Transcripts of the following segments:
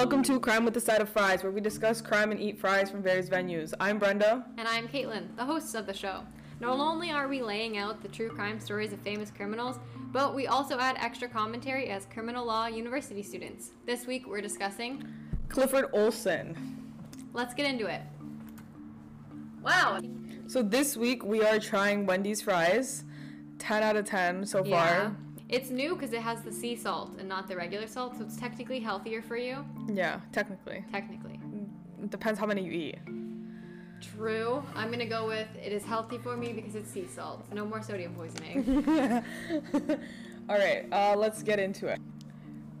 Welcome to Crime with a Side of Fries, where we discuss crime and eat fries from various venues. I'm Brenda. And I'm Caitlin, the hosts of the show. Not only are we laying out the true crime stories of famous criminals, but we also add extra commentary as criminal law university students. This week we're discussing. Clifford Olson. Let's get into it. Wow. So this week we are trying Wendy's fries. 10 out of 10 so Yeah. It's new because it has the sea salt and not the regular salt, so it's technically healthier for you. Yeah, technically. Technically. It depends how many you eat. True. I'm gonna go with it is healthy for me because it's sea salt. No more sodium poisoning. All right, uh, let's get into it.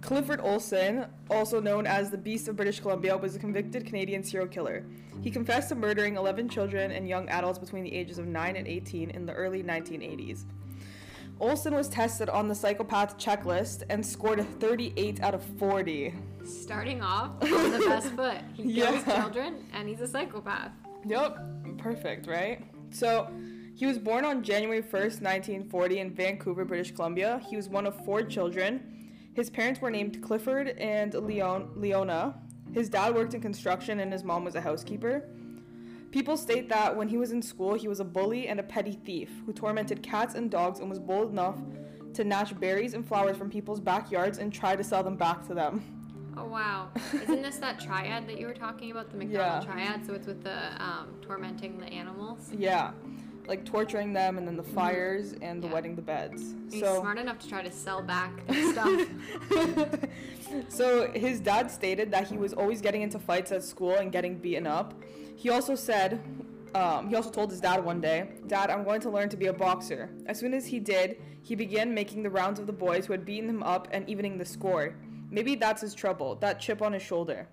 Clifford Olson, also known as the Beast of British Columbia, was a convicted Canadian serial killer. He confessed to murdering 11 children and young adults between the ages of 9 and 18 in the early 1980s. Olson was tested on the psychopath checklist and scored a 38 out of 40. Starting off on the best foot. He kills Yeah. children and he's a psychopath. Yep, perfect, right? So, he was born on January 1st, 1940, in Vancouver, British Columbia. He was one of four children. His parents were named Clifford and Leon- Leona. His dad worked in construction and his mom was a housekeeper. People state that when he was in school, he was a bully and a petty thief who tormented cats and dogs and was bold enough to snatch berries and flowers from people's backyards and try to sell them back to them. Oh wow! Isn't this that triad that you were talking about, the Macdonald Yeah. triad? So it's with the um, tormenting the animals. Yeah, like torturing them and then the fires and the Yeah. wetting the beds. He's so smart enough to try to sell back their stuff. so his dad stated that he was always getting into fights at school and getting beaten up. He also said, um, he also told his dad one day, Dad, I'm going to learn to be a boxer. As soon as he did, he began making the rounds of the boys who had beaten him up and evening the score. Maybe that's his trouble, that chip on his shoulder.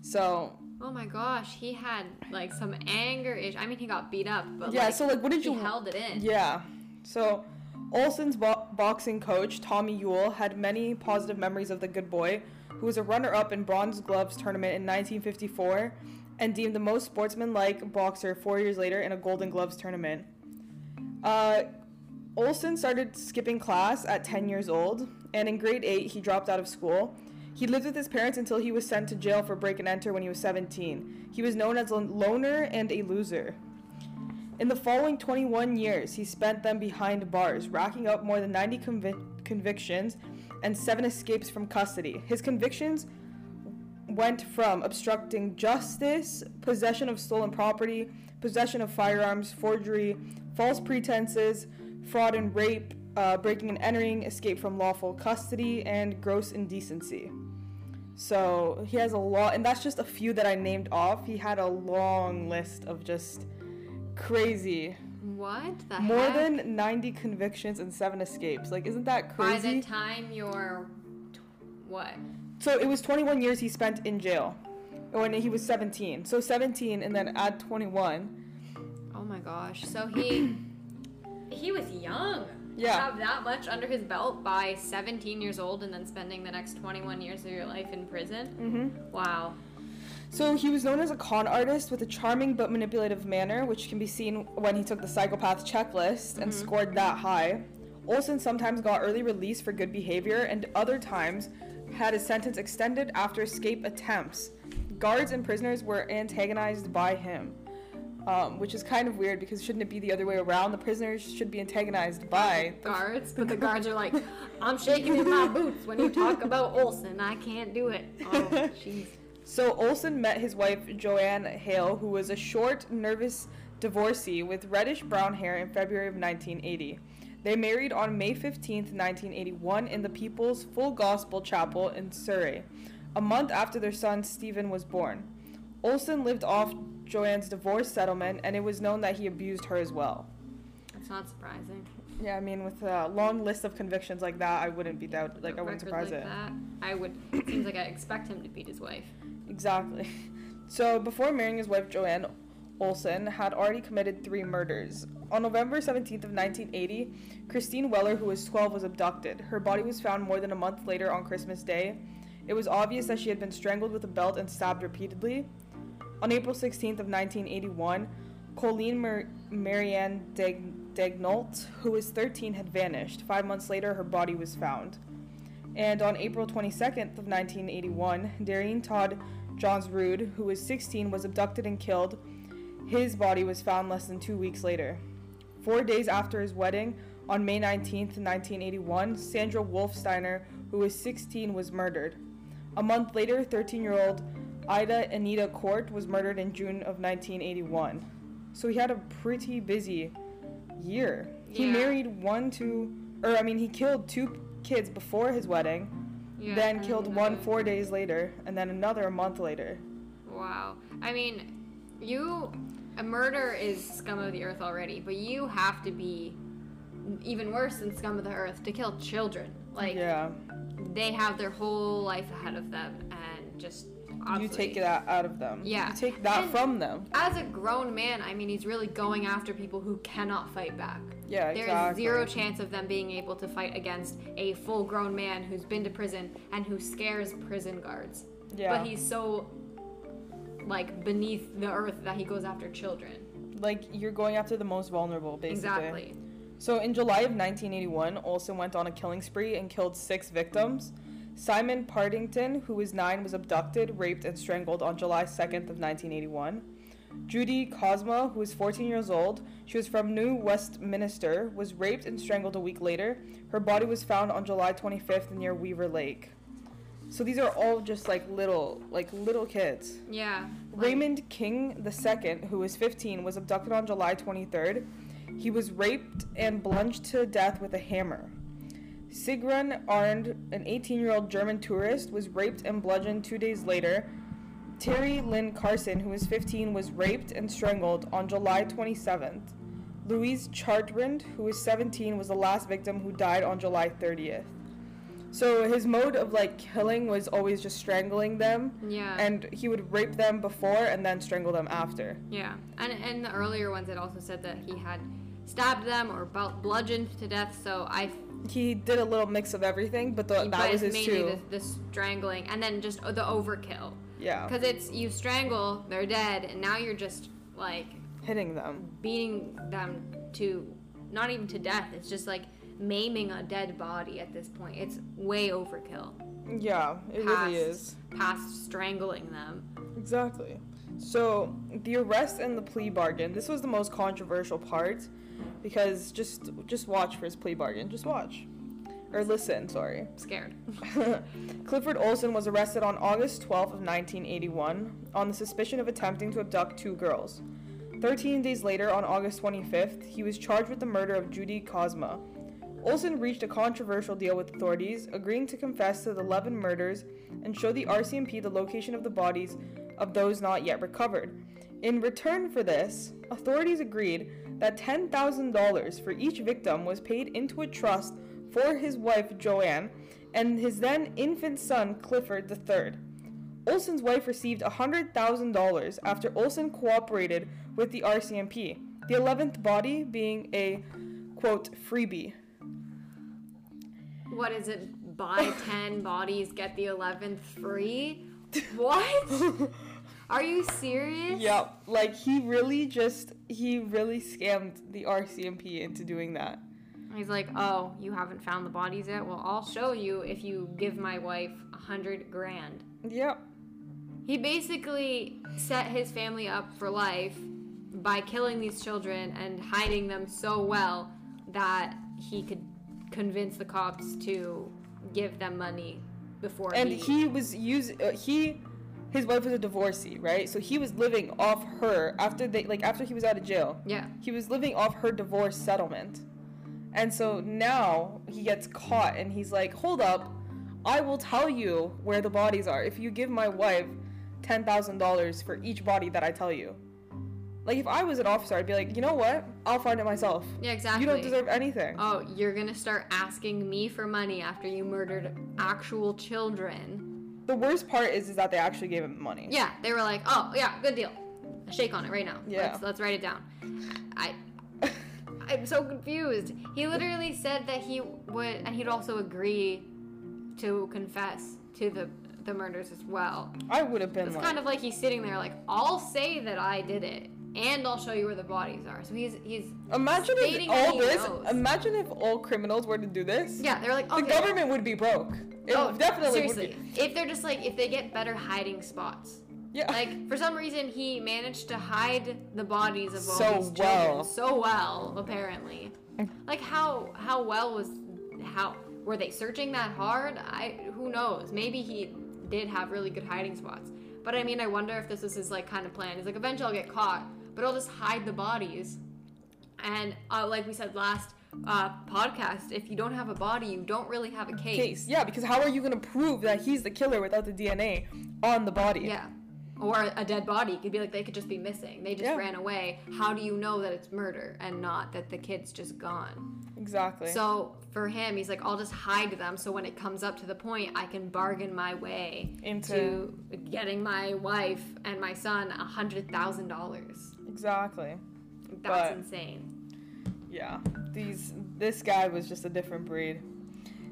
So, oh my gosh, he had like some anger ish. I mean, he got beat up, but yeah, like, so like, what did he you. held it in. Yeah. So, Olson's bo- boxing coach, Tommy Ewell, had many positive memories of the good boy, who was a runner up in Bronze Gloves tournament in 1954 and deemed the most sportsmanlike boxer four years later in a Golden Gloves tournament. Uh, Olson started skipping class at 10 years old, and in grade 8, he dropped out of school. He lived with his parents until he was sent to jail for break and enter when he was 17. He was known as a loner and a loser. In the following 21 years, he spent them behind bars, racking up more than 90 convic- convictions and seven escapes from custody. His convictions went from obstructing justice, possession of stolen property, possession of firearms, forgery, false pretenses, fraud and rape, uh, breaking and entering, escape from lawful custody, and gross indecency. So he has a lot, and that's just a few that I named off. He had a long list of just crazy. What the More heck? than 90 convictions and seven escapes. Like, isn't that crazy? By the time you're tw- what? So it was 21 years he spent in jail when he was 17. So 17 and then add 21. Oh my gosh. So he he was young. Yeah. To have that much under his belt by 17 years old and then spending the next 21 years of your life in prison. hmm Wow. So he was known as a con artist with a charming but manipulative manner, which can be seen when he took the psychopath checklist and scored that high. Olson sometimes got early release for good behavior and other times had his sentence extended after escape attempts. Guards and prisoners were antagonized by him. Um, which is kind of weird because shouldn't it be the other way around? The prisoners should be antagonized by the Guards, but the guards are like, I'm shaking in my boots when you talk about Olson. I can't do it. Oh, jeez. So Olson met his wife Joanne Hale, who was a short, nervous divorcee with reddish brown hair in February of 1980. They married on May 15th, 1981 in the People's Full Gospel Chapel in Surrey, a month after their son Stephen was born. Olson lived off Joanne's divorce settlement and it was known that he abused her as well. That's not surprising. Yeah, I mean with a long list of convictions like that, I wouldn't be doubt like I wouldn't surprise like it. That, I would. It seems like I expect him to beat his wife. Exactly. So before marrying his wife Joanne, Olson had already committed three murders. On November 17th of 1980, Christine Weller, who was 12, was abducted. Her body was found more than a month later on Christmas Day. It was obvious that she had been strangled with a belt and stabbed repeatedly. On April 16th of 1981, Colleen Mar- Marianne Daignault, who was 13, had vanished. Five months later, her body was found. And on April 22nd of 1981, Darien Todd Johnsrude, who was 16, was abducted and killed. His body was found less than two weeks later. Four days after his wedding, on May 19th, 1981, Sandra Wolfsteiner, who was 16, was murdered. A month later, 13 year old Ida Anita Court was murdered in June of 1981. So he had a pretty busy year. He Yeah. married one, two, or I mean, he killed two kids before his wedding, Yeah, then killed one four days later, and then another a month later. Wow. I mean, you. A murder is scum of the earth already, but you have to be even worse than scum of the earth to kill children. Like, yeah, they have their whole life ahead of them, and just. You take that out of them. Yeah. you take that And- from them. As a grown man, I mean, he's really going after people who cannot fight back. Yeah, There is exactly. zero chance of them being able to fight against a full grown man who's been to prison and who scares prison guards. Yeah, But he's so, like, beneath the earth that he goes after children. like you're going after the most vulnerable, basically. Exactly. So in July of 1981, Olson went on a killing spree and killed six victims. Simon Partington, who was nine, was abducted, raped, and strangled on July 2nd of 1981. Judy Kozma, who was 14 years old, she was from New Westminster, was raped and strangled a week later. Her body was found on July 25th near Weaver Lake. So these are all just like little, like little kids. Yeah. like- Raymond King II, who was 15, was abducted on July 23rd. He was raped and bludgeoned to death with a hammer. Sigrun Arndt, an 18 year old German tourist, was raped and bludgeoned two days later. Terri Lyn Carson, who was 15, was raped and strangled on July 27th. Louise Chartrand, who was 17, was the last victim who died on July 30th. So his mode of like killing was always just strangling them Yeah. and he would rape them before and then strangle them after. yeah. And and the earlier ones, it also said that he had stabbed them or bludgeoned to death. So I. He did a little mix of everything, but the, but that was his mainly too. the, the strangling and then just oh, the overkill. yeah, Because it's you strangle, they're dead, and now you're just like hitting them. beating them to not even to death. It's just like maiming a dead body at this point. It's way overkill. Yeah, it Past, really is. Past strangling them. Exactly. So the arrest and the plea bargain. This was the most controversial part because just just watch for his plea bargain. Just watch. Or listen, sorry. Scared. Clifford Olson was arrested on August 12th of 1981 on the suspicion of attempting to abduct two girls. 13 days later, on August 25th, he was charged with the murder of Judy Kozma. Olson reached a controversial deal with authorities, agreeing to confess to the 11 murders and show the RCMP the location of the bodies of those not yet recovered. In return for this, authorities agreed that $10,000 for each victim was paid into a trust for his wife Joanne and his then infant son Clifford III. Olson's wife received $100,000 after Olson cooperated with the RCMP, the 11th body being a quote freebie. What is it? Buy 10 bodies, get the 11th free? What? Are you serious? Yep, like he really just he really scammed the RCMP into doing that. He's like, oh, you haven't found the bodies yet? Well, I'll show you if you give my wife a hundred grand. Yep. He basically set his family up for life by killing these children and hiding them so well that he could convince the cops to give them money before And he, he was using uh, he his wife was a divorcee, right? So he was living off her after they like after he was out of jail. yeah He was living off her divorce settlement. And so now he gets caught and he's like, "Hold up. I will tell you where the bodies are if you give my wife $10,000 for each body that I tell you." Like if I was an officer, I'd be like, "You know what? I'll find it myself. yeah exactly You don't deserve anything." oh you're gonna start asking me for money after you murdered actual children The worst part is is that they actually gave him money. yeah they were like oh yeah good deal A shake on it right now Yeah. let's, let's write it down i I'm so confused. He literally said that he would, and he'd also agree to confess to the the murders as well. I would have been It's like, kind of like he's sitting there, like, I'll say that I did it, and I'll show you where the bodies are. So he's he's Imagine if all this. knows. Imagine if all criminals were to do this. yeah. They're like The okay. government would be broke. It oh, definitely seriously. would be. If they're just like if they get better hiding spots. Yeah. Like for some reason he managed to hide the bodies of all So these children well. so well apparently. Like how how well was how were they searching that hard? I who knows? Maybe he did have really good hiding spots. But I mean, I wonder if this is his like kind of plan. He's like, eventually I'll get caught, but I'll just hide the bodies. And uh, like we said last uh, podcast, if you don't have a body, you don't really have a case. case. Yeah, because how are you gonna prove that he's the killer without the DNA on the body? Yeah. Or a dead body. It could be like they could just be missing. They just Yeah. ran away. How do you know that it's murder and not that the kid's just gone? Exactly. So for him, he's like, I'll just hide them so when it comes up to the point, I can bargain my way Into- to getting my wife and my son a hundred thousand dollars. Exactly. That's But- insane. Yeah. These this guy was just a different breed.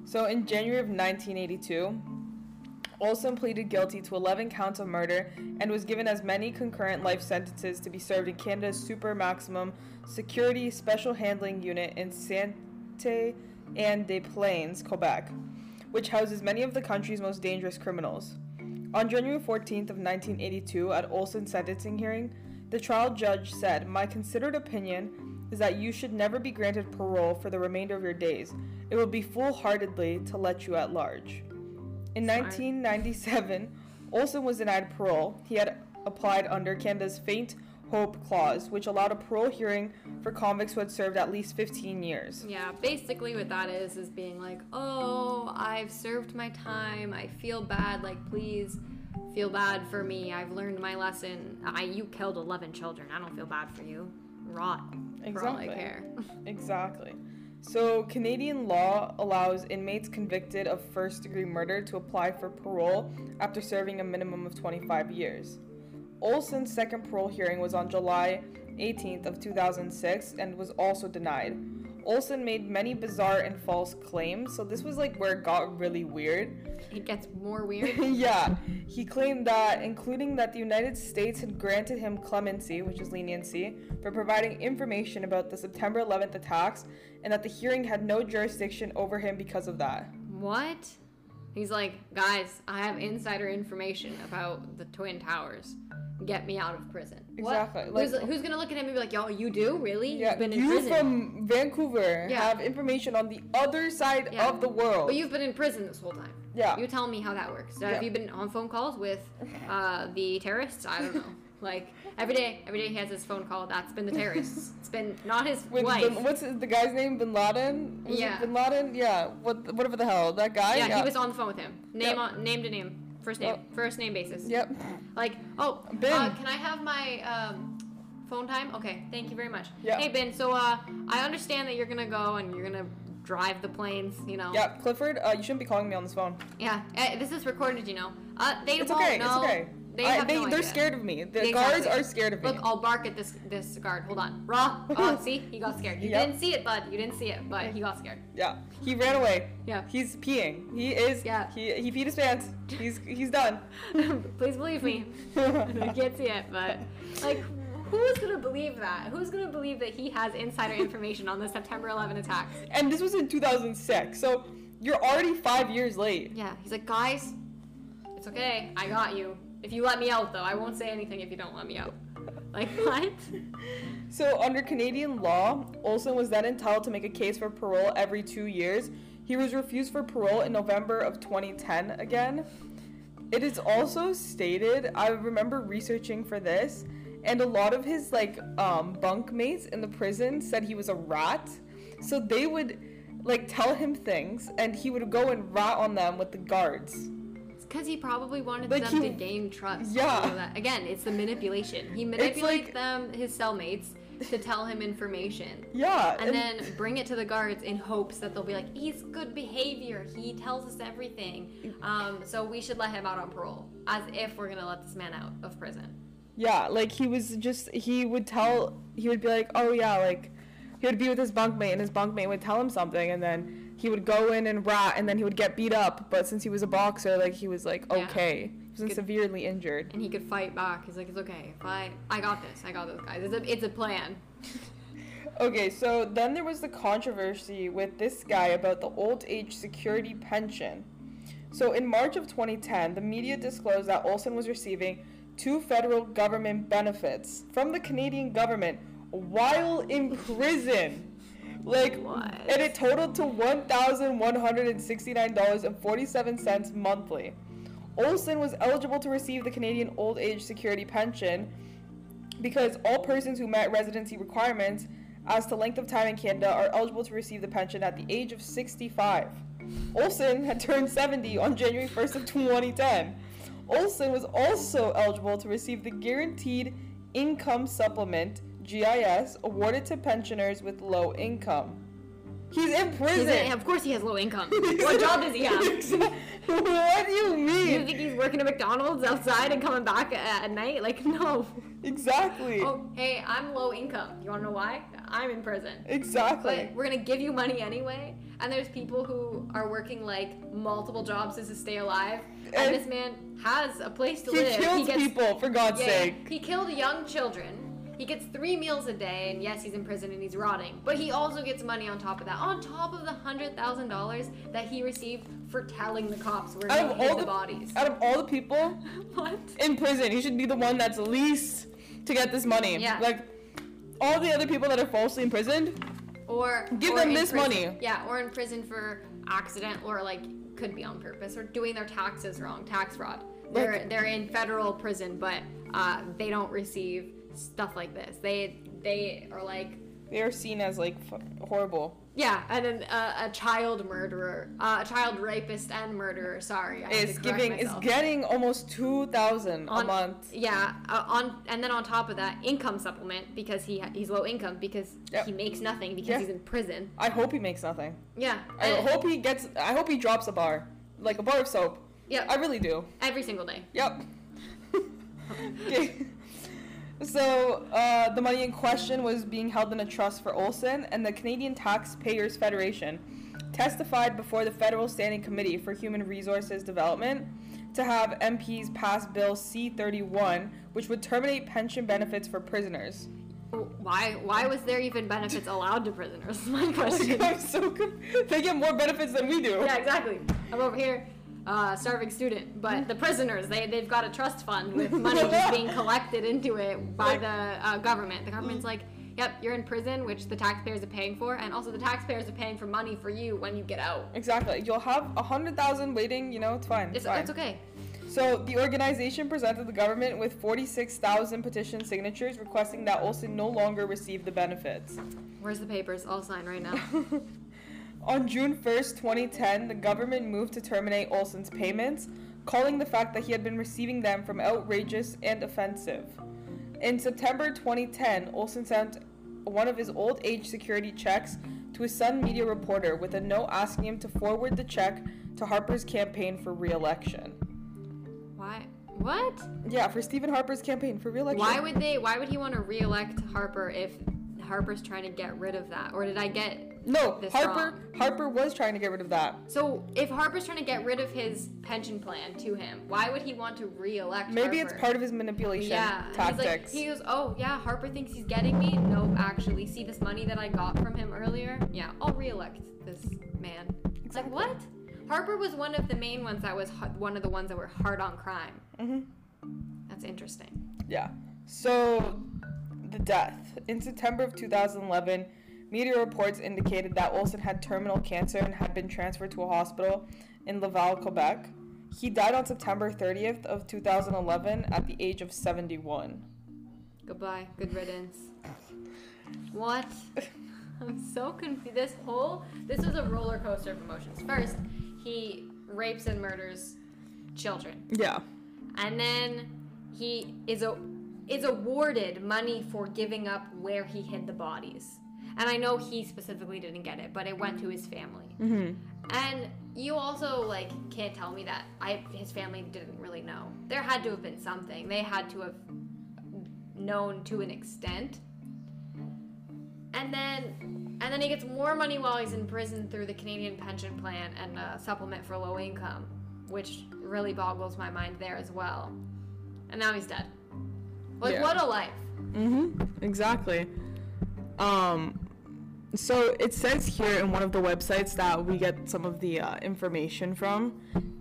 So in January of 1982, Olson pleaded guilty to 11 counts of murder and was given as many concurrent life sentences to be served in Canada's super maximum security special handling unit in Sainte Anne des Plaines, Quebec, which houses many of the country's most dangerous criminals. On January 14th of 1982, at Olson's sentencing hearing, the trial judge said, "My considered opinion is that you should never be granted parole for the remainder of your days. It would be foolhardily to let you at large." In 1997, Olson was denied parole. He had applied under Canada's Faint Hope Clause, which allowed a parole hearing for convicts who had served at least 15 years. Yeah, basically what that is is being like, oh, I've served my time. I feel bad. Like, please feel bad for me. I've learned my lesson. I you killed 11 children. I don't feel bad for you. Rot. For all I Exactly. care. Exactly. So, Canadian law allows inmates convicted of first degree murder to apply for parole after serving a minimum of 25 years. Olson's second parole hearing was on July 18th of 2006 and was also denied. Olson made many bizarre and false claims, so this was like where it got really weird. It gets more weird. yeah, he claimed that, including that the United States had granted him clemency, which is leniency, for providing information about the September 11th attacks, and that the hearing had no jurisdiction over him because of that. What? He's like, guys, I have insider information about the Twin Towers. Get me out of prison. Exactly, who's, like- who's gonna look at him and be like, yo, you do? Really? Yeah, You've been in you prison. from Vancouver Yeah. have information on the other side Yeah. of the world. But you've been in prison this whole time. Yeah. You tell me how that works. Yeah. Have you been on phone calls with uh, the terrorists? I don't know. like every day, every day he has his phone call. That's been the terrorists. It's been not his With wife. Bin, what's the guy's name? Bin Laden? Was it Yeah. Bin Laden? Yeah. What? Whatever the hell. That guy. yeah, he was on the phone with him. Name Yep. on name to name. First name, Oh. first name basis. Yep. Like, oh, Ben. Uh, can I have my um, phone time? Okay, thank you very much. Yeah. Hey Ben, so uh, I understand that you're gonna go and you're gonna drive the planes. You know. Yeah, Clifford. Uh, you shouldn't be calling me on this phone. Yeah. eh, this is recorded. You know. Uh, they It's won't okay. know. It's okay. They I- have they, no they're idea. scared of me. The Exactly. guards are scared of me. Look, I'll bark at this this guard. Hold on. Raw. Oh, uh, see, he got scared. You Yep. didn't see it, bud. You didn't see it, but he got scared. yeah, he ran away. Yeah. He's peeing. He is. Yeah. He he peed his pants. He's he's done. Please believe me. I can't see it, but like, who's gonna believe that? Who's gonna believe that he has insider information on the September 11 attacks? and this was in 2006, so you're already five years late. Yeah. He's like, guys, it's okay. I got you. If you let me out, though, I won't say anything if you don't let me out. Like what? So under Canadian law, Olson was then entitled to make a case for parole every two years. He was refused for parole in November of 2010 again. It is also stated, I remember researching for this, and a lot of his like um, bunkmates in the prison said he was a rat. So they would like tell him things, and he would go and rat on them with the guards. Because he probably wanted Like, them he- to gain trust. Yeah. That- again, it's the manipulation. He manipulates like- them, his cellmates, to tell him information. Yeah, and then bring it to the guards in hopes that they'll be like, he's good behavior. He tells us everything. Um, so we should let him out on parole, as if we're gonna let this man out of prison. Yeah, like he was just he would tell he would be like, "Oh yeah, like he would be with his bunkmate and his bunkmate would tell him something and then he would go in and rat and then he would get beat up. But since he was a boxer, like he was like Yeah. okay. He wasn't severely injured. And he could fight back. He's like, it's okay. If I, I got this. I got this guys. It's a, it's a plan. Okay, so then there was the controversy with this guy about the old age security pension. So in March of 2010, the media disclosed that Olson was receiving two federal government benefits from the Canadian government while in prison. Like, What? and it totaled to $1,169.47 monthly. Olson was eligible to receive the Canadian Old Age Security Pension because all persons who met residency requirements as to length of time in Canada are eligible to receive the pension at the age of 65. Olson had turned 70 on January 1st of 2010. Olson was also eligible to receive the Guaranteed Income Supplement (GIS) awarded to pensioners with low income. He's in He's prison. in- of course he has low income. what job does he have? what do you Do you think he's working at McDonald's outside and coming back at, at night? Like, no. Exactly. Oh, hey, I'm low income. You wanna know why? I'm in prison. Exactly. But we're gonna give you money anyway. And there's people who are working like multiple jobs just to stay alive. And, And- this man has a place to live. he live. kills gets, people, for God's Yeah, sake. he killed young children. He gets three meals a day, and yes, he's in prison and he's rotting. But he also gets money on top of that, on top of the hundred thousand dollars that he received for telling the cops where Out he hid all the the bodies. out of all the people what? in prison, he should be the one that's least to get this money. Yeah. Like all the other people that are falsely imprisoned, Or Give or them this prison- money. Yeah, or in prison for accident or like could be on purpose or doing their taxes wrong, tax fraud. They're Like- they're in federal prison, but uh, they don't receive stuff like this. They they are like they are seen as like f- horrible. yeah, and then uh, a child murderer, uh, a child rapist and murderer. Sorry, I Is giving is getting almost two thousand a month. Yeah, uh, on and then on top of that, income supplement because he ha- he's low income because Yep. he makes nothing because Yeah. he's in prison. I hope he makes nothing. Yeah, I and- hope he gets. I hope he drops a bar, like a bar of soap. yeah, I really do. every single day. Yep. okay. So uh, the money in question was being held in a trust for Olson, and the Canadian Taxpayers Federation testified before the Federal Standing Committee for Human Resources Development to have MPs pass Bill C-31, which would terminate pension benefits for prisoners. Why why was there even benefits allowed to prisoners? Is my question. I'm so confused. They get more benefits than we do. yeah, exactly. I'm over here, uh, starving student, but the prisoners they they've got a trust fund with money just being collected into it by the uh, government. The government's like, yep, you're in prison, which the taxpayers are paying for, and also the taxpayers are paying for money for you when you get out. Exactly. You'll have a hundred thousand waiting. You know, it's fine. It's, fine. it's okay. So the organization presented the government with 46,000 petition signatures requesting that Olson no longer receive the benefits. Where's the papers? I'll sign right now. On June 1st, 2010, the government moved to terminate Olson's payments, calling the fact that he had been receiving them from outrageous and offensive. In September 2010, Olson sent one of his old age security checks to his son media reporter with a note asking him to forward the check to Harper's campaign for re-election. Why? What? Yeah, for Stephen Harper's campaign for re-election. Why would they? Why would he want to re-elect Harper if Harper's trying to get rid of that? Or did I get No, this Harper. wrong? Harper was trying to get rid of that So if Harper's trying to get rid of his pension plan to him, why would he want to re-elect? Maybe it's part of his manipulation yeah. tactics. He's like, he goes, oh yeah, Harper thinks he's getting me. No, actually, see this money that I got from him earlier. Yeah, I'll re-elect this man. It's like what? Harper was one of the main ones that was one of the ones that were hard on crime. hmm That's interesting. Yeah. So, the death. In September of 2011, media reports indicated that Olson had terminal cancer and had been transferred to a hospital in Laval, Quebec. He died on September 30th of 2011 at the age of 71. Goodbye. Good riddance. What? I'm so confused. This whole this was a roller coaster of emotions. First, he rapes and murders children, Yeah. and then he is a is awarded money for giving up where he hid the bodies. And I know he specifically didn't get it, but it went to his family. Mm-hmm. And you also like can't tell me that I his family didn't really know. There had to have been something. They had to have known to an extent. And then And then he gets more money while he's in prison through the Canadian Pension Plan and a supplement for low income, which really boggles my mind there as well. And now he's dead. Like, Yeah. what a life. Mm-hmm. Exactly. Um, so it says here in one of the websites that we get some of the uh, information from.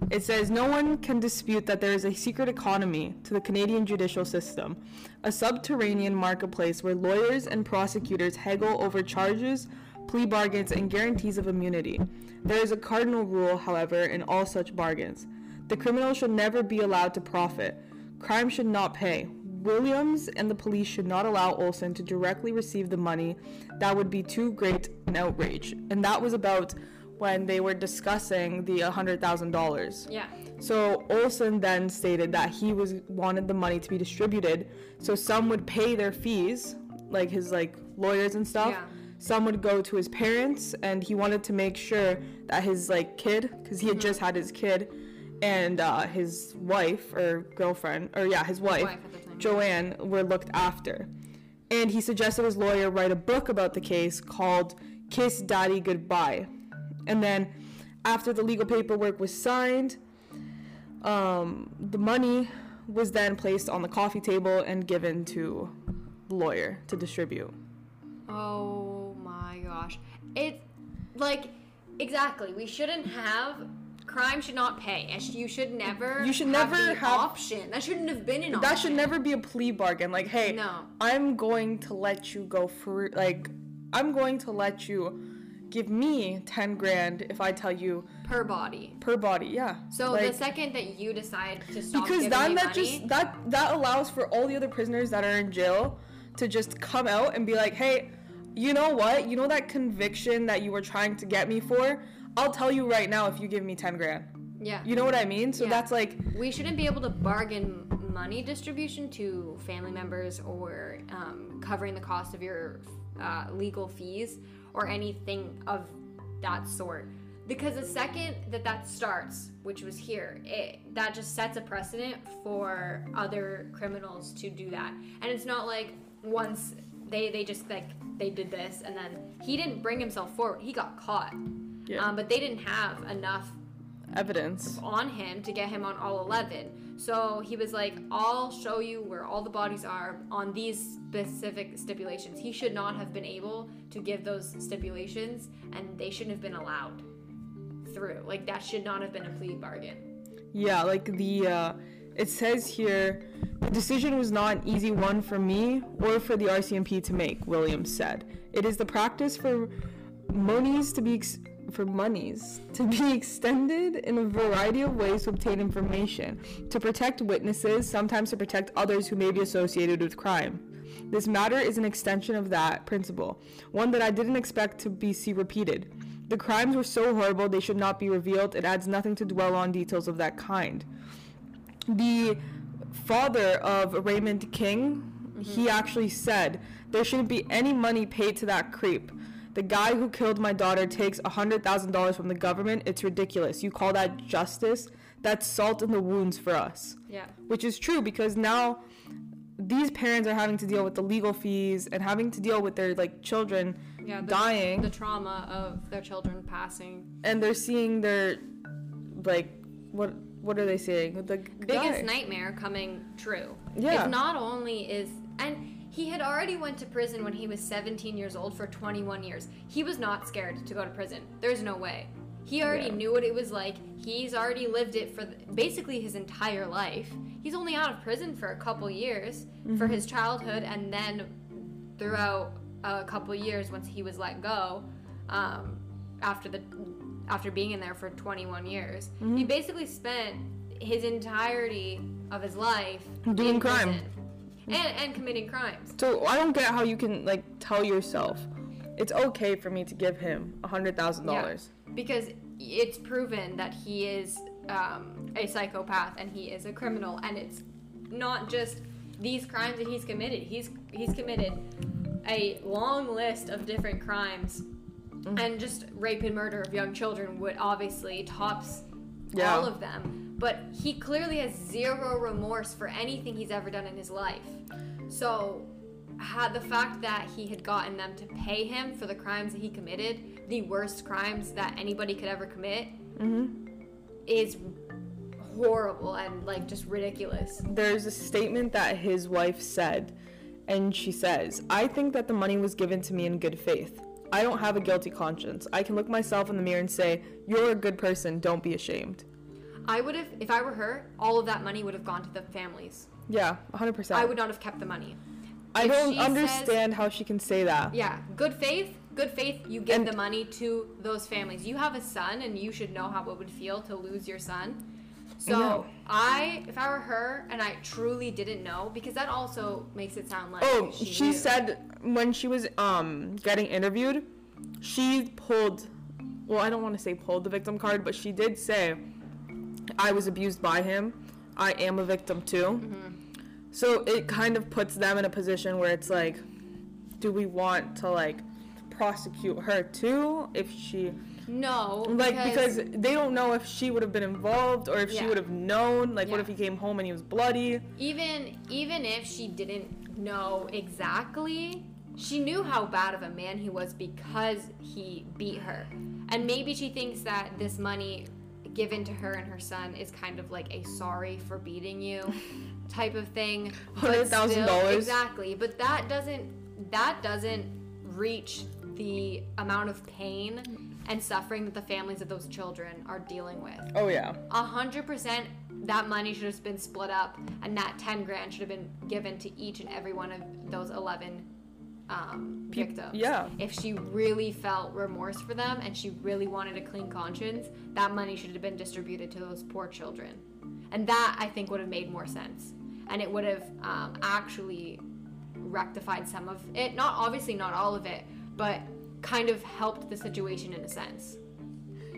It says no one can dispute that there is a secret economy to the Canadian judicial system, a subterranean marketplace where lawyers and prosecutors haggle over charges, plea bargains, and guarantees of immunity. There is a cardinal rule, however, in all such bargains. The criminal should never be allowed to profit. Crime should not pay. Williams and the police should not allow Olson to directly receive the money. That would be too great an outrage. And that was about when they were discussing the $100,000. Yeah. So Olson then stated that he was wanted the money to be distributed so some would pay their fees, like his like lawyers and stuff. Yeah. Some would go to his parents and he wanted to make sure that his like kid cuz he had just had his kid and uh, his wife or girlfriend or yeah, his wife, wife at the time. Joanne were looked after. And he suggested his lawyer write a book about the case called Kiss Daddy Goodbye. And then after the legal paperwork was signed, um, the money was then placed on the coffee table and given to the lawyer to distribute. Oh my gosh. It, like, exactly. We shouldn't have. Crime should not pay. And you should never. You should have never the have- option. That shouldn't have been an option. That should never be a plea bargain. Like, hey, No. I'm going to let you go for like, I'm going to let you give me ten grand if I tell you per body. per body. Yeah. So Like- the second that you decide to stop because then that money, just that that allows for all the other prisoners that are in jail to just come out and be like hey you know what you know that conviction that you were trying to get me for i'll tell you right now if you give me 10 grand yeah, you know what i mean so Yeah. that's like we shouldn't be able to bargain money distribution to family members or um, covering the cost of your uh, legal fees or anything of that sort. Because the second that that starts, which was here, it, that just sets a precedent for other criminals to do that. And it's not like once they they just like they did this and then he didn't bring himself forward. He got caught. Yeah. Um, but they didn't have enough evidence on him to get him on all 11. So he was like, I'll show you where all the bodies are on these specific stipulations. He should not have been able to give those stipulations, and they shouldn't have been allowed through. Like, that should not have been a plea bargain. yeah like the uh it says here the decision was not an easy one for me or for the rcmp to make williams said it is the practice for monies to be ex- for monies to be extended in a variety of ways to obtain information to protect witnesses sometimes to protect others who may be associated with crime. This matter is an extension of that principle one that i didn't expect to be see repeated. The crimes were so horrible they should not be revealed. It adds nothing to dwell on details of that kind. The father of Raymond King, he mm-hmm. actually said there shouldn't be any money paid to that creep. The guy who killed my daughter takes $100,000 from the government. It's ridiculous. You call that justice? That's salt in the wounds for us. Yeah. Which is true because now these parents are having to deal with the legal fees and having to deal with their like children Yeah. The, dying The trauma of their children passing. and they're seeing their like what what are they seeing The biggest guy. nightmare coming true. Yeah. If not only is and he had already went to prison when he was 17 years old for 21 years. He was not scared to go to prison. There's no way. He already Yeah. knew what it was like. He's already lived it for basically his entire life. He's only out of prison for a couple years for his childhood and then throughout a couple years once he was let go um, after the after being in there for 21 years he basically spent his entirety of his life Doing in crime. prison and, and committing crimes So I don't get how you can like tell yourself it's okay for me to give him a hundred thousand dollars. because it's proven that he is um, a psychopath and he is a criminal and it's not just these crimes that he's committed he's he's committed a long list of different crimes Mm-hmm. and just rape and murder of young children would obviously tops Yeah. all of them but he clearly has zero remorse for anything he's ever done in his life so had the fact that he had gotten them to pay him for the crimes that he committed, the worst crimes that anybody could ever commit, mm-hmm. is horrible and like just ridiculous. There's a statement that his wife said, and she says, I think that the money was given to me in good faith. I don't have a guilty conscience. I can look myself in the mirror and say, You're a good person, don't be ashamed. I would have, if I were her, all of that money would have gone to the families. Yeah, 100%. I would not have kept the money. I if don't she says- understand how she can say that. Yeah, good faith, good faith, you give And- the money to those families. You have a son and you should know how it would feel to lose your son. So. I, if I were her and I truly didn't know, because that also makes it sound like Oh, she, she said when she was um getting interviewed, she pulled well, I don't want to say pulled the victim card, but she did say I was abused by him. I am a victim too. Mm-hmm. So it kind of puts them in a position where it's like do we want to like prosecute her too if she no, like because, they don't know if she would have been involved or if she would have known like what if he came home and he was bloody even even if she didn't know exactly she knew how bad of a man he was because he beat her and maybe she thinks that this money given to her and her son is kind of like a sorry for beating you type of thing $100,000? exactly but that doesn't that doesn't reach the amount of pain and suffering that the families of those children are dealing with oh yeah a hundred percent that money should have been split up and that 10 grand should have been given to each and every one of those 11 um, victims yeah. if she really felt remorse for them and she really wanted a clean conscience that money should have been distributed to those poor children and that i think would have made more sense and it would have um, actually rectified some of it not obviously not all of it but kind of helped the situation in a sense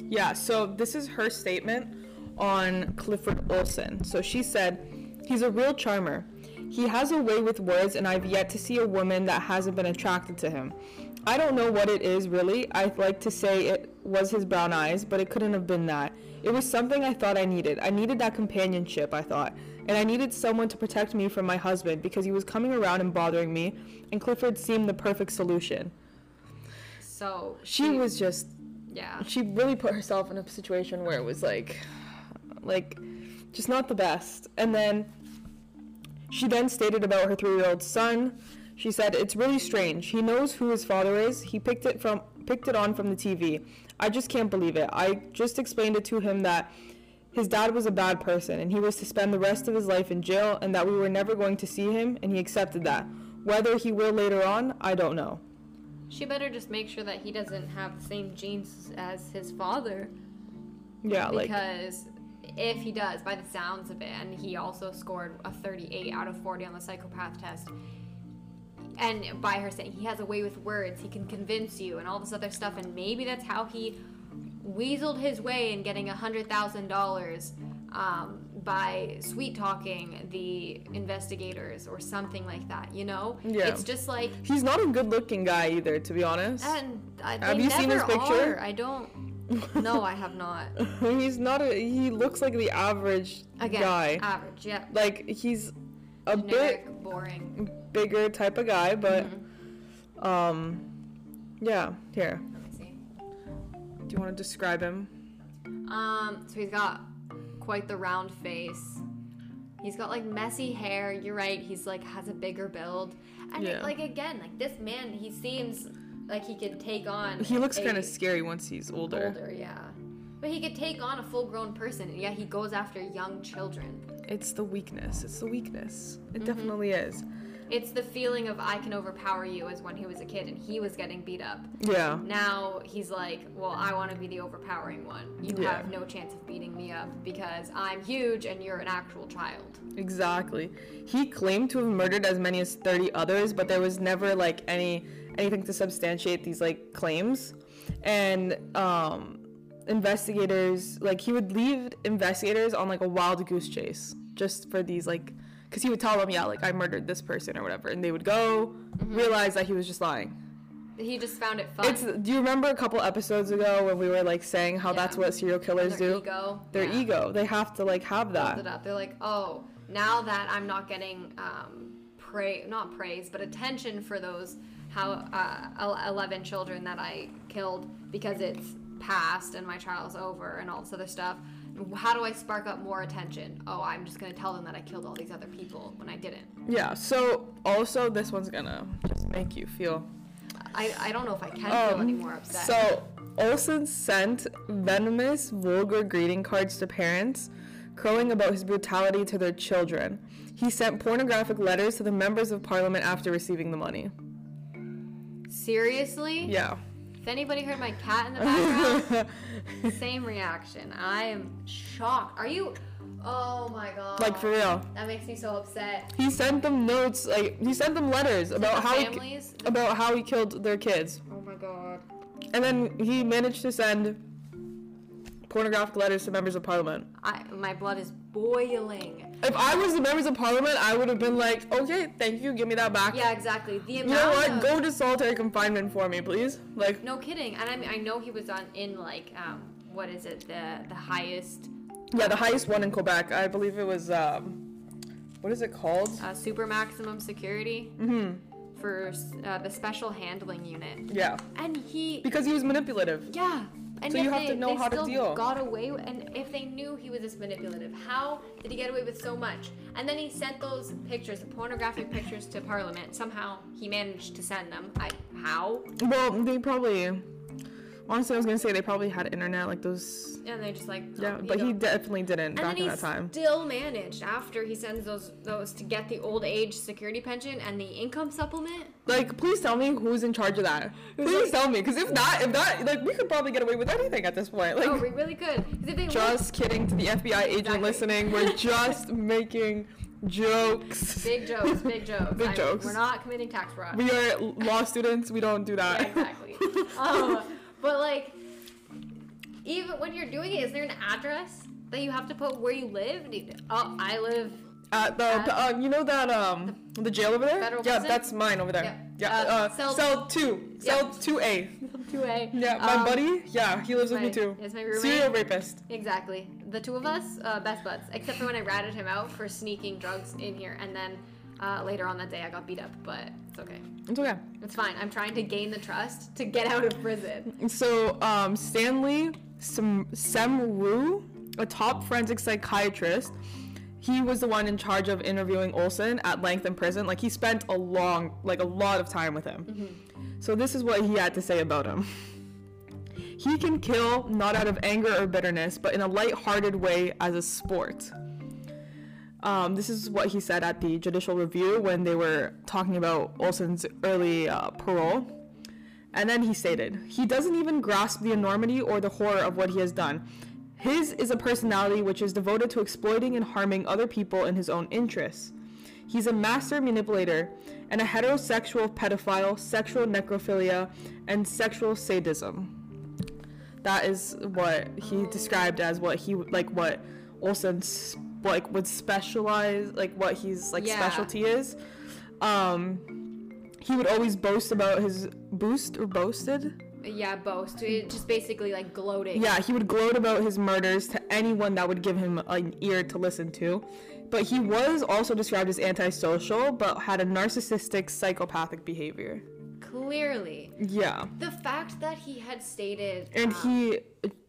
Yeah, so this is her statement on Clifford Olson. So she said, He's a real charmer. He has a way with words, and I've yet to see a woman that hasn't been attracted to him. I don't know what it is really. I'd like to say it was his brown eyes, but it couldn't have been that. It was something I thought I needed. I needed that companionship, I thought. And I needed someone to protect me from my husband because he was coming around and bothering me, and Clifford seemed the perfect solution. so She was just yeah she really put herself in a situation where it was like like just not the best and then she then stated about her three-year-old son. She said it's really strange. He knows who his father is. He picked it from picked it on from the tv i just can't believe it. I just explained it to him that his dad was a bad person and he was to spend the rest of his life in jail and that we were never going to see him and he accepted that. Whether he will later on i don't know. She better just make sure that he doesn't have the same genes as his father. yeah like Because if he does, by the sounds of it, and he also scored a 38 out of 40 on the psychopath test, and by her saying he has a way with words, he can convince you, and all this other stuff, and maybe that's how he weaseled his way in getting a $100,000 um, by sweet talking the investigators or something like that, you know? Yeah. It's just like he's not a good-looking guy either to be honest And I, they Have you seen his picture? Are. I don't. No, I have not. he's not a he looks like the average Again, guy average. Yeah. like he's a Generic, boring. bigger type of guy but Mm-hmm. um yeah here Let me see. do you want to describe him Um. So he's got quite the round face. He's got like messy hair. You're right. He's like has a bigger build. And Yeah. like again, like this man, he seems like he could take on. he looks kind of scary once he's older. older. Yeah. But he could take on a full-grown person, and yet he goes after young children. it's the weakness it's the weakness Mm-hmm. it definitely is It's the feeling of I can overpower you as when he was a kid and he was getting beat up. yeah Now he's like, well, I want to be the overpowering one. You Yeah. have no chance of beating me up because I'm huge and you're an actual child. Exactly. He claimed to have murdered as many as 30 others, but there was never like any anything to substantiate these like claims. And um investigators like he would leave investigators on like a wild goose chase just for these like cuz he would tell them yeah like I murdered this person or whatever and they would go realize that he was just lying. He just found it fun. It's do you remember a couple episodes ago when we were like saying how that's what serial killers their do? ego. Their yeah, ego. They have to like have that. They're like, oh, now that I'm not getting um, praise, not praise, but attention for those how uh, eleven children that I killed because it's past and my trial's over and all this other stuff. How do I spark up more attention? Oh, I'm just gonna tell them that I killed all these other people when I didn't. Yeah. So also this one's gonna just make you feel. I, I don't know if I can feel Um, any more upset. So Olson sent venomous, vulgar greeting cards to parents, crowing about his brutality to their children. He sent pornographic letters to the members of parliament after receiving the money. Seriously? Yeah. If anybody heard my cat in the background, same reaction. I am shocked. Are you? Oh my god. like for real. That makes me so upset. He sent them notes, like he sent them letters about the how he, families. about how he killed their kids. oh my god. And then he managed to send pornographic letters to members of parliament. I my blood is boiling. If I was the members of parliament, I would have been like, okay, thank you, give me that back. Yeah, exactly. The You amount know what? of Go to solitary confinement for me, please. Like, no kidding. And I mean, I know he was on in like um what is it the the highest yeah, the highest one in Quebec. I believe it was, um, what is it called? uh, super maximum security hmm for uh, the special handling unit. Yeah, And he because he was manipulative. Yeah. And So you have they, to know how to deal. got away with, and if they knew he was this manipulative, how did he get away with so much? And then he sent those pictures, the pornographic pictures to Parliament. Somehow he managed to send them. I how? Well, they probably, honestly, I was gonna say they probably had internet, like those. And they just like Yeah, but he definitely didn't and back then in that time. still managed after he sends those those to get the old age security pension and the income supplement. Like, please tell me who's in charge of that. Please like- tell me, because if not, if not, like, we could probably get away with anything at this point. Like, oh, we really could. 'Cause if they just kidding to the FBI agent Exactly. listening. We're just making jokes. big jokes, big jokes. Big I- jokes. We're not committing tax fraud. We are law students. We don't do that. Yeah, exactly. um, but like, even when you're doing it, is there an address that you have to put where you live? You- Oh, I live. At the, At- uh, you know that um the jail over there? Yeah, prison? that's mine over there. Yep. Yeah, Uh, uh, cell- cell, two, Yeah. cell two A. Two A. Yeah, my Um, buddy. Yeah, he lives with me my- too. is my roommate? Serial rapist. Exactly. The two of us, uh, best buds. Except for when I ratted him out for sneaking drugs in here, and then uh, later on that day I got beat up. But it's okay. It's okay. It's fine. I'm trying to gain the trust to get out of prison. So, um, Stanley Sem- Semrau, a top forensic psychiatrist, he was the one in charge of interviewing Olson at length in prison. Like, he spent a long, like, a lot of time with him. So, this is what he had to say about him. He can kill not out of anger or bitterness, but in a light-hearted way as a sport. Um, this is what he said at the judicial review when they were talking about Olson's early uh, parole. And then he stated, he doesn't even grasp the enormity or the horror of what he has done. His is a personality which is devoted to exploiting and harming other people in his own interests. He's a master manipulator and a heterosexual pedophile, sexual necrophilia, and sexual sadism. That is what he described as what he like what Olson's like would specialize like what he's like Yeah. specialty is. Um he would always boast about his boost or boasted. Yeah, boast. Just basically like gloating. Yeah, he would gloat about his murders to anyone that would give him an ear to listen to. But he was also described as antisocial, but had a narcissistic, psychopathic behavior. Clearly. Yeah. The fact that he had stated. And um, he,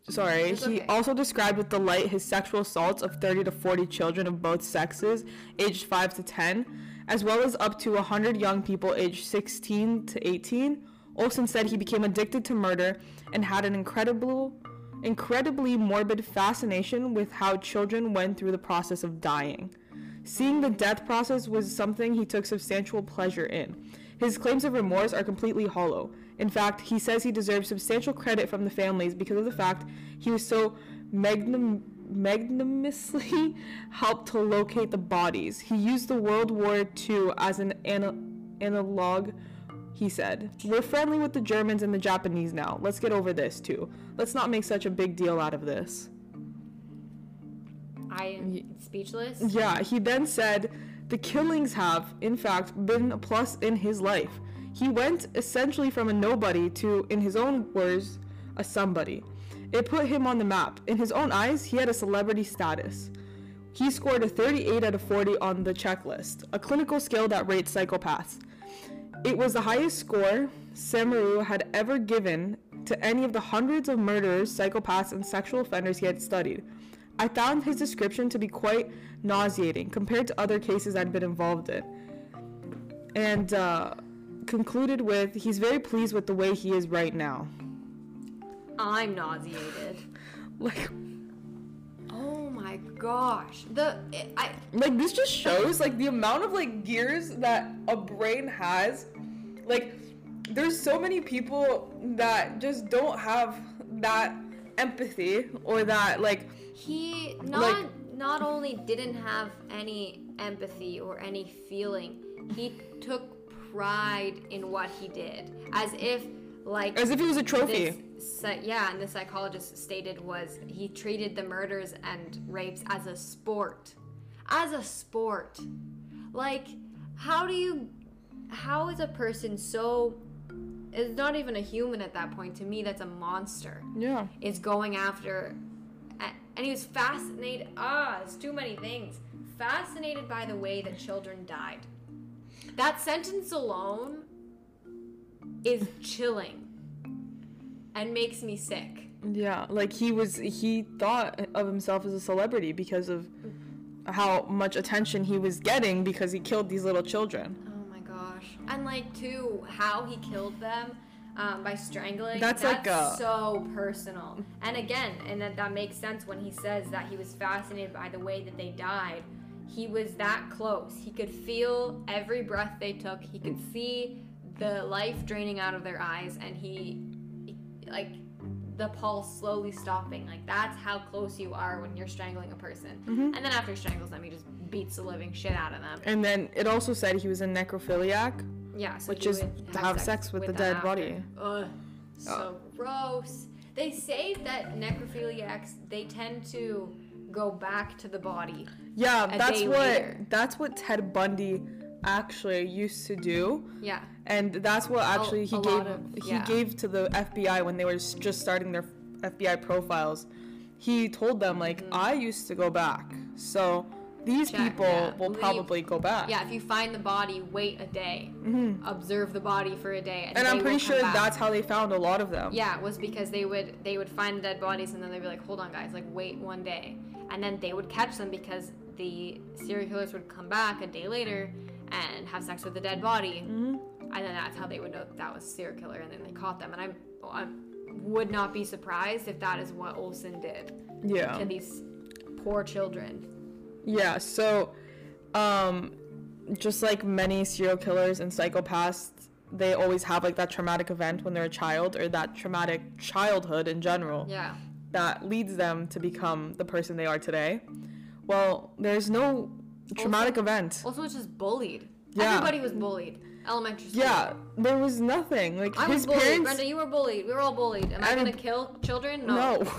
sorry, he okay. also described with delight his sexual assaults of 30 to 40 children of both sexes, aged 5 to 10, as well as up to 100 young people aged 16 to 18. Olson said he became addicted to murder and had an incredible, incredibly morbid fascination with how children went through the process of dying. Seeing the death process was something he took substantial pleasure in. His claims of remorse are completely hollow. In fact, he says he deserves substantial credit from the families because of the fact he was so magnum- magnanimously helped to locate the bodies. He used the World War II as an ana- analog. He said, We're friendly with the Germans and the Japanese now. Let's get over this too. Let's not make such a big deal out of this. I am speechless. Yeah, he then said the killings have, in fact, been a plus in his life. He went essentially from a nobody to, in his own words, a somebody. It put him on the map. In his own eyes, he had a celebrity status. He scored a 38 out of 40 on the checklist, a clinical scale that rates psychopaths. It was the highest score Semrau had ever given to any of the hundreds of murderers, psychopaths, and sexual offenders he had studied. I found his description to be quite nauseating compared to other cases I'd been involved in. And uh, concluded with he's very pleased with the way he is right now. I'm nauseated. Like, Oh my gosh. The I like this just shows like the amount of like gears that a brain has like there's so many people that just don't have that empathy or that like he not Like- not only didn't have any empathy or any feeling, he took pride in what he did, as if like as if it was a trophy this, yeah, and the psychologist stated was he treated the murders and rapes as a sport, as a sport. Like, how do you, how is a person so? Is not even a human at that point. To me, that's a monster. yeah Is going after, and he was fascinated. Ah, it's too many things. Fascinated by the way that children died. That sentence alone is chilling and makes me sick. yeah like he was he thought of himself as a celebrity because of how much attention he was getting because he killed these little children. And like too, how he killed them um, by strangling. That's like a- so personal. And again, and that, that makes sense when he says that he was fascinated by the way that they died. He was that close. He could feel every breath they took. He could see the life draining out of their eyes, and he, like, the pulse slowly stopping. Like that's how close you are when you're strangling a person. Mm-hmm. And then after he strangles them, he just beats the living shit out of them. and then it also said he was a necrophiliac Yeah, so Which is to have sex with the dead after. body. Ugh, so oh. gross. They say that necrophiliacs they tend to go back to the body. yeah that's what later. that's what ted bundy actually used to do Yeah, and that's what actually he gave of- he yeah. gave to the FBI when they were just starting their FBI profiles. He told them like mm-hmm. I used to go back, so these Mm-hmm. Check, people yeah. will Leave- probably go back. yeah. If you find the body, wait a day. Observe the body for a day, and, Mm-hmm. and I'm pretty sure back. that's how they found a lot of them. Yeah, it was because they would they would find the dead bodies and then they'd be like, hold on guys, like wait one day, and then they would catch them because the serial killers would come back a day later and have sex with the dead body, Mm-hmm. and then that's how they would know that, that was a serial killer, and then they caught them. And I'm I would not be surprised if that is what Olson did Yeah. to these poor children. Yeah, so um just like many serial killers and psychopaths, they always have like that traumatic event when they're a child or that traumatic childhood in general Yeah, that leads them to become the person they are today. Well, there's no traumatic event. also it's just bullied. Yeah. Everybody was bullied. Elementary school. Yeah, there was nothing. Like I was his bullied. parents Brenda, you were bullied. We were all bullied. Am I I gonna kill children? No. No.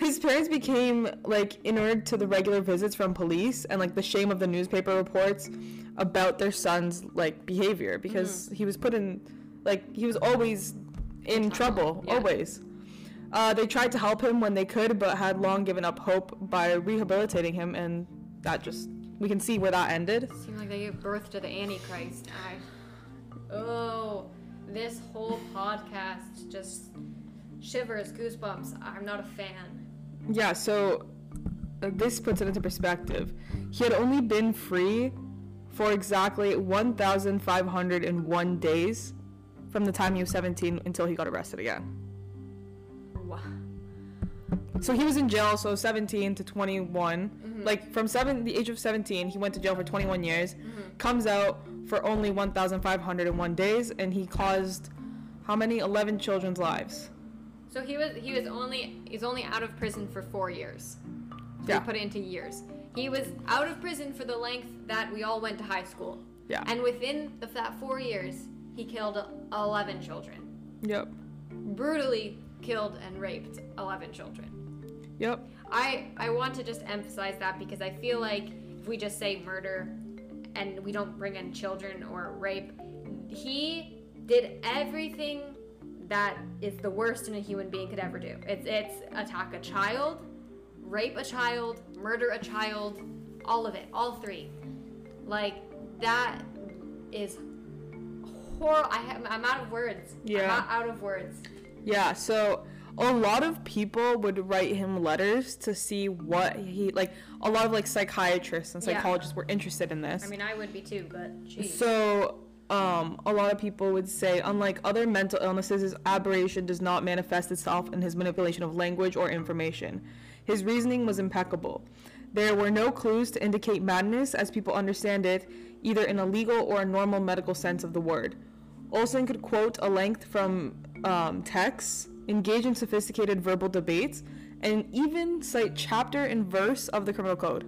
His parents became like inured to the regular visits from police and like the shame of the newspaper reports about their son's like behavior because Mm-hmm. he was put in like he was always in trouble, yeah. always. Uh, they tried to help him when they could, but had long given up hope by rehabilitating him, and that just we can see where that ended. Seemed like they gave birth to the Antichrist. I, oh, this whole podcast just shivers, goosebumps. I'm not a fan. Yeah, so uh, this puts it into perspective. He had only been free for exactly 1,501 days from the time he was 17 until he got arrested again. Wow. So he was in jail, so 17 to 21. Like from seven, the age of 17, he went to jail for 21 years. Comes out for only 1,501 days, and he caused how many? 11 children's lives. So he was he was only he's only out of prison for four years. So Yeah. put it into years. He was out of prison for the length that we all went to high school. Yeah. And within the, that four years, he killed 11 children. Yep. Brutally killed and raped 11 children. Yep. I I want to just emphasize that because I feel like if we just say murder and we don't bring in children or rape, he did everything that is the worst in a human being could ever do. It's it's attack a child, rape a child, murder a child, all of it, all three. Like that is horrible. I have, I'm out of words. Yeah. I'm out, of words. Yeah, so a lot of people would write him letters to see what he like a lot of like psychiatrists and Yeah. psychologists were interested in this. I mean, I would be too, but geez. So, um, a lot of people would say, unlike other mental illnesses, his aberration does not manifest itself in his manipulation of language or information. His reasoning was impeccable. There were no clues to indicate madness as people understand it, either in a legal or a normal medical sense of the word. Olson could quote a length from um, texts, engage in sophisticated verbal debates, and even cite chapter and verse of the criminal code.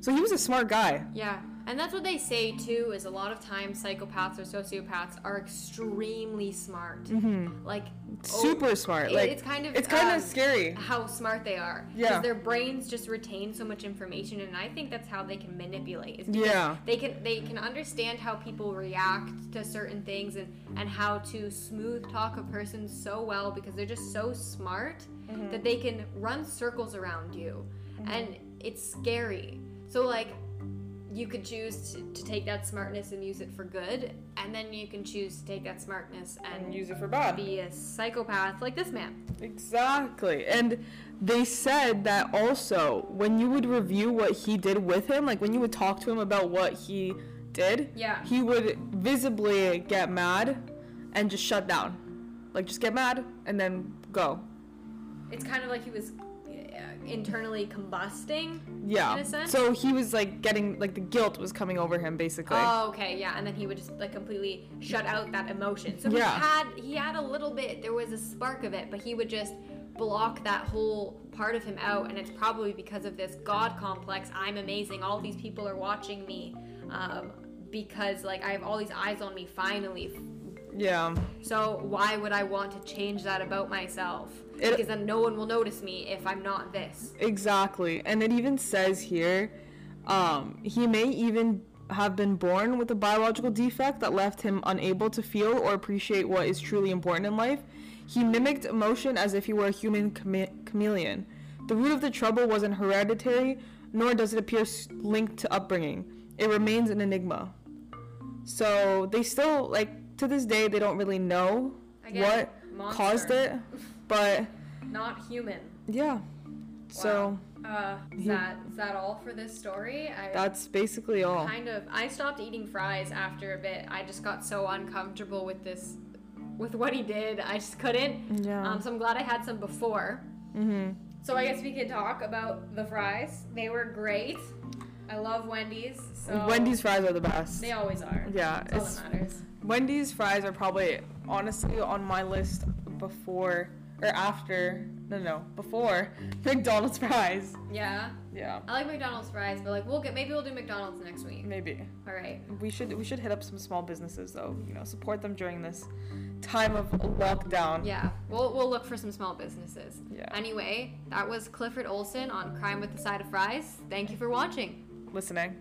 So he was a smart guy. Yeah, and that's what they say too. Is a lot of times psychopaths or sociopaths are extremely smart. Like oh, Super smart. it- Like it's kind of it's kind um, of scary. how smart they are. Yeah. Because their brains just retain so much information, and I think that's how they can manipulate. is Yeah. They can they can understand how people react to certain things and and how to smooth talk a person so well because they're just so smart Mm-hmm. that they can run circles around you, and it's scary. So like. You could choose to, to take that smartness and use it for good, and then you can choose to take that smartness and And use it for bad. be a psychopath like this man. Exactly. And they said that also when you would review what he did with him, like when you would talk to him about what he did, Yeah. he would visibly get mad and just shut down. Like just get mad and then go. it's kind of like he was internally combusting. Yeah. In a sense? So he was like getting like the guilt was coming over him basically. Oh, okay, yeah, and then he would just like completely shut out that emotion. So he Yeah. had he had a little bit. There was a spark of it, but he would just block that whole part of him out, and it's probably because of this God complex. I'm amazing. All these people are watching me, um, because like I have all these eyes on me. Finally, yeah. so why would I want to change that about myself? It- because then no one will notice me if I'm not this. Exactly. And it even says here, um, he may even have been born with a biological defect that left him unable to feel or appreciate what is truly important in life. He mimicked emotion as if he were a human chame- chameleon. The root of the trouble wasn't hereditary, nor does it appear linked to upbringing. It remains an enigma. So they still, like, to this day, they don't really know Again, what monster. caused it. But Not human. yeah. So Uh, is that is that all for this story? I that's basically all. kind of I stopped eating fries after a bit. I just got so uncomfortable with this, with what he did. I just couldn't. Yeah. Um, so I'm glad I had some before. Mm-hmm. So I guess we could talk about the fries. They were great. I love Wendy's. So Wendy's fries are the best. They always are. Yeah, That's all that matters. Wendy's fries are probably honestly on my list before or after. No, no, before McDonald's fries. Yeah. Yeah, I like McDonald's fries, but like we'll get maybe we'll do McDonald's next week. maybe All right. we should we should hit up some small businesses though. You know, support them during this time of lockdown. Yeah, we'll we'll look for some small businesses. Yeah. Anyway, that was Clifford Olson on Crime with the Side of Fries. Thank you for watching. Listening.